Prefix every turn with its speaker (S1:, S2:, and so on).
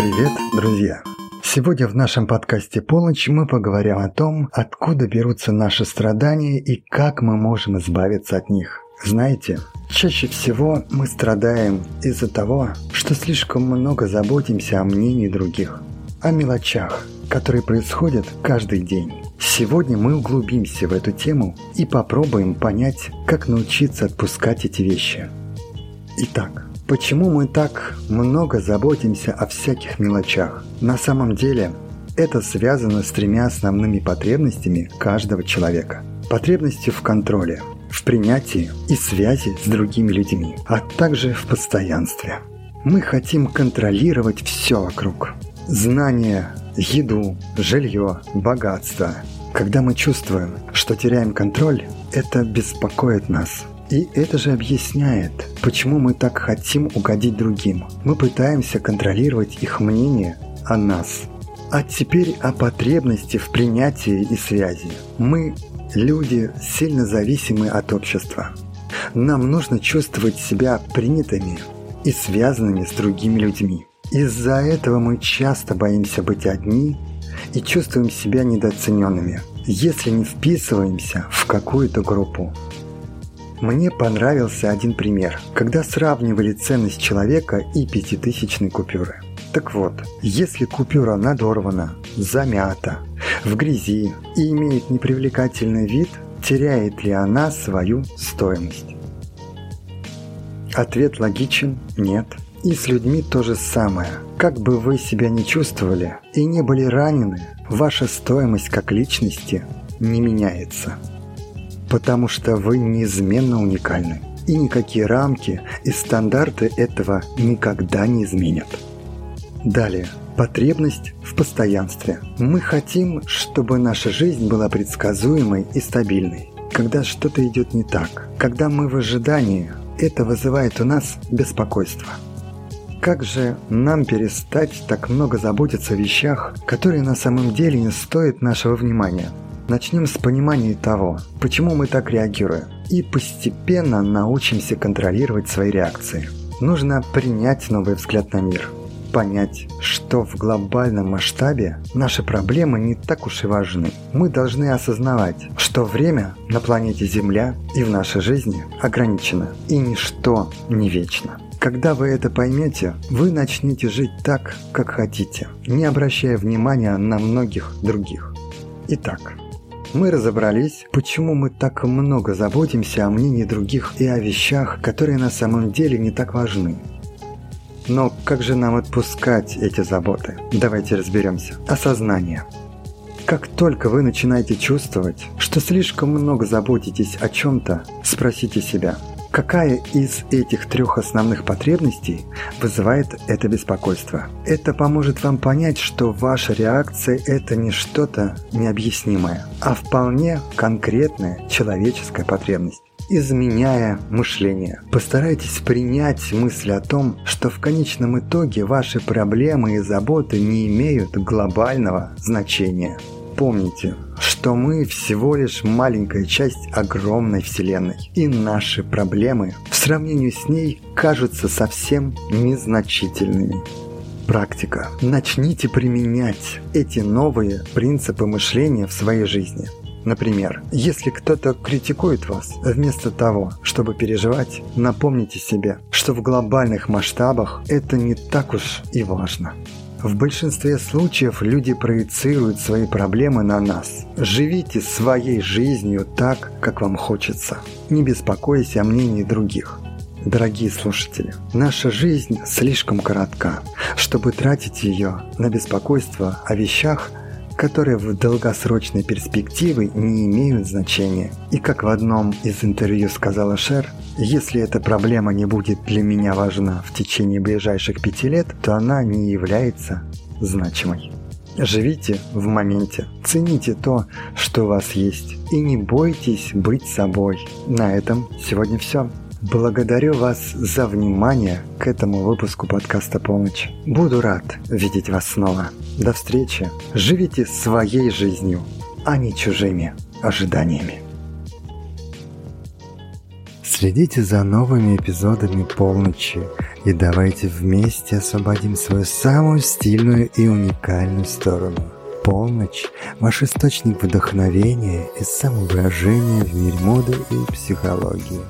S1: Привет, друзья! Сегодня в нашем подкасте «Полночь» мы поговорим о том, откуда берутся наши страдания и как мы можем избавиться от них. Знаете, чаще всего мы страдаем из-за того, что слишком много заботимся о мнении других, о мелочах, которые происходят каждый день. Сегодня мы углубимся в эту тему и попробуем понять, как научиться отпускать эти вещи. Итак, Почему мы так много заботимся о всяких мелочах? На самом деле, это связано с тремя основными потребностями каждого человека. Потребностью в контроле, в принятии и связи с другими людьми, а также в постоянстве. Мы хотим контролировать все вокруг. Знания, еду, жилье, богатство. Когда мы чувствуем, что теряем контроль, это беспокоит нас – и это же объясняет, почему мы так хотим угодить другим. Мы пытаемся контролировать их мнение о нас. А теперь о потребности в принятии и связи. Мы, люди, сильно зависимы от общества. Нам нужно чувствовать себя принятыми и связанными с другими людьми. Из-за этого мы часто боимся быть одни и чувствуем себя недооцененными, если не вписываемся в какую-то группу. Мне понравился один пример, когда сравнивали ценность человека и пятитысячной купюры. Так вот, если купюра надорвана, замята, в грязи и имеет непривлекательный вид, теряет ли она свою стоимость? Ответ логичен – нет. И с людьми то же самое. Как бы вы себя не чувствовали и не были ранены, ваша стоимость как личности не меняется потому что вы неизменно уникальны. И никакие рамки и стандарты этого никогда не изменят. Далее. Потребность в постоянстве. Мы хотим, чтобы наша жизнь была предсказуемой и стабильной. Когда что-то идет не так, когда мы в ожидании, это вызывает у нас беспокойство. Как же нам перестать так много заботиться о вещах, которые на самом деле не стоят нашего внимания? Начнем с понимания того, почему мы так реагируем, и постепенно научимся контролировать свои реакции. Нужно принять новый взгляд на мир, понять, что в глобальном масштабе наши проблемы не так уж и важны. Мы должны осознавать, что время на планете Земля и в нашей жизни ограничено, и ничто не вечно. Когда вы это поймете, вы начнете жить так, как хотите, не обращая внимания на многих других. Итак, мы разобрались, почему мы так много заботимся о мнении других и о вещах, которые на самом деле не так важны. Но как же нам отпускать эти заботы? Давайте разберемся. Осознание. Как только вы начинаете чувствовать, что слишком много заботитесь о чем-то, спросите себя – Какая из этих трех основных потребностей вызывает это беспокойство? Это поможет вам понять, что ваша реакция – это не что-то необъяснимое, а вполне конкретная человеческая потребность изменяя мышление. Постарайтесь принять мысль о том, что в конечном итоге ваши проблемы и заботы не имеют глобального значения. Помните, что мы всего лишь маленькая часть огромной Вселенной, и наши проблемы в сравнении с ней кажутся совсем незначительными. Практика. Начните применять эти новые принципы мышления в своей жизни. Например, если кто-то критикует вас, вместо того, чтобы переживать, напомните себе, что в глобальных масштабах это не так уж и важно. В большинстве случаев люди проецируют свои проблемы на нас. Живите своей жизнью так, как вам хочется, не беспокоясь о мнении других. Дорогие слушатели, наша жизнь слишком коротка, чтобы тратить ее на беспокойство о вещах, которые в долгосрочной перспективе не имеют значения. И как в одном из интервью сказала Шер, если эта проблема не будет для меня важна в течение ближайших пяти лет, то она не является значимой. Живите в моменте, цените то, что у вас есть, и не бойтесь быть собой. На этом сегодня все. Благодарю вас за внимание к этому выпуску подкаста «Полночь». Буду рад видеть вас снова. До встречи. Живите своей жизнью, а не чужими ожиданиями. Следите за новыми эпизодами «Полночи» И давайте вместе освободим свою самую стильную и уникальную сторону. Полночь – ваш источник вдохновения и самовыражения в мире моды и психологии.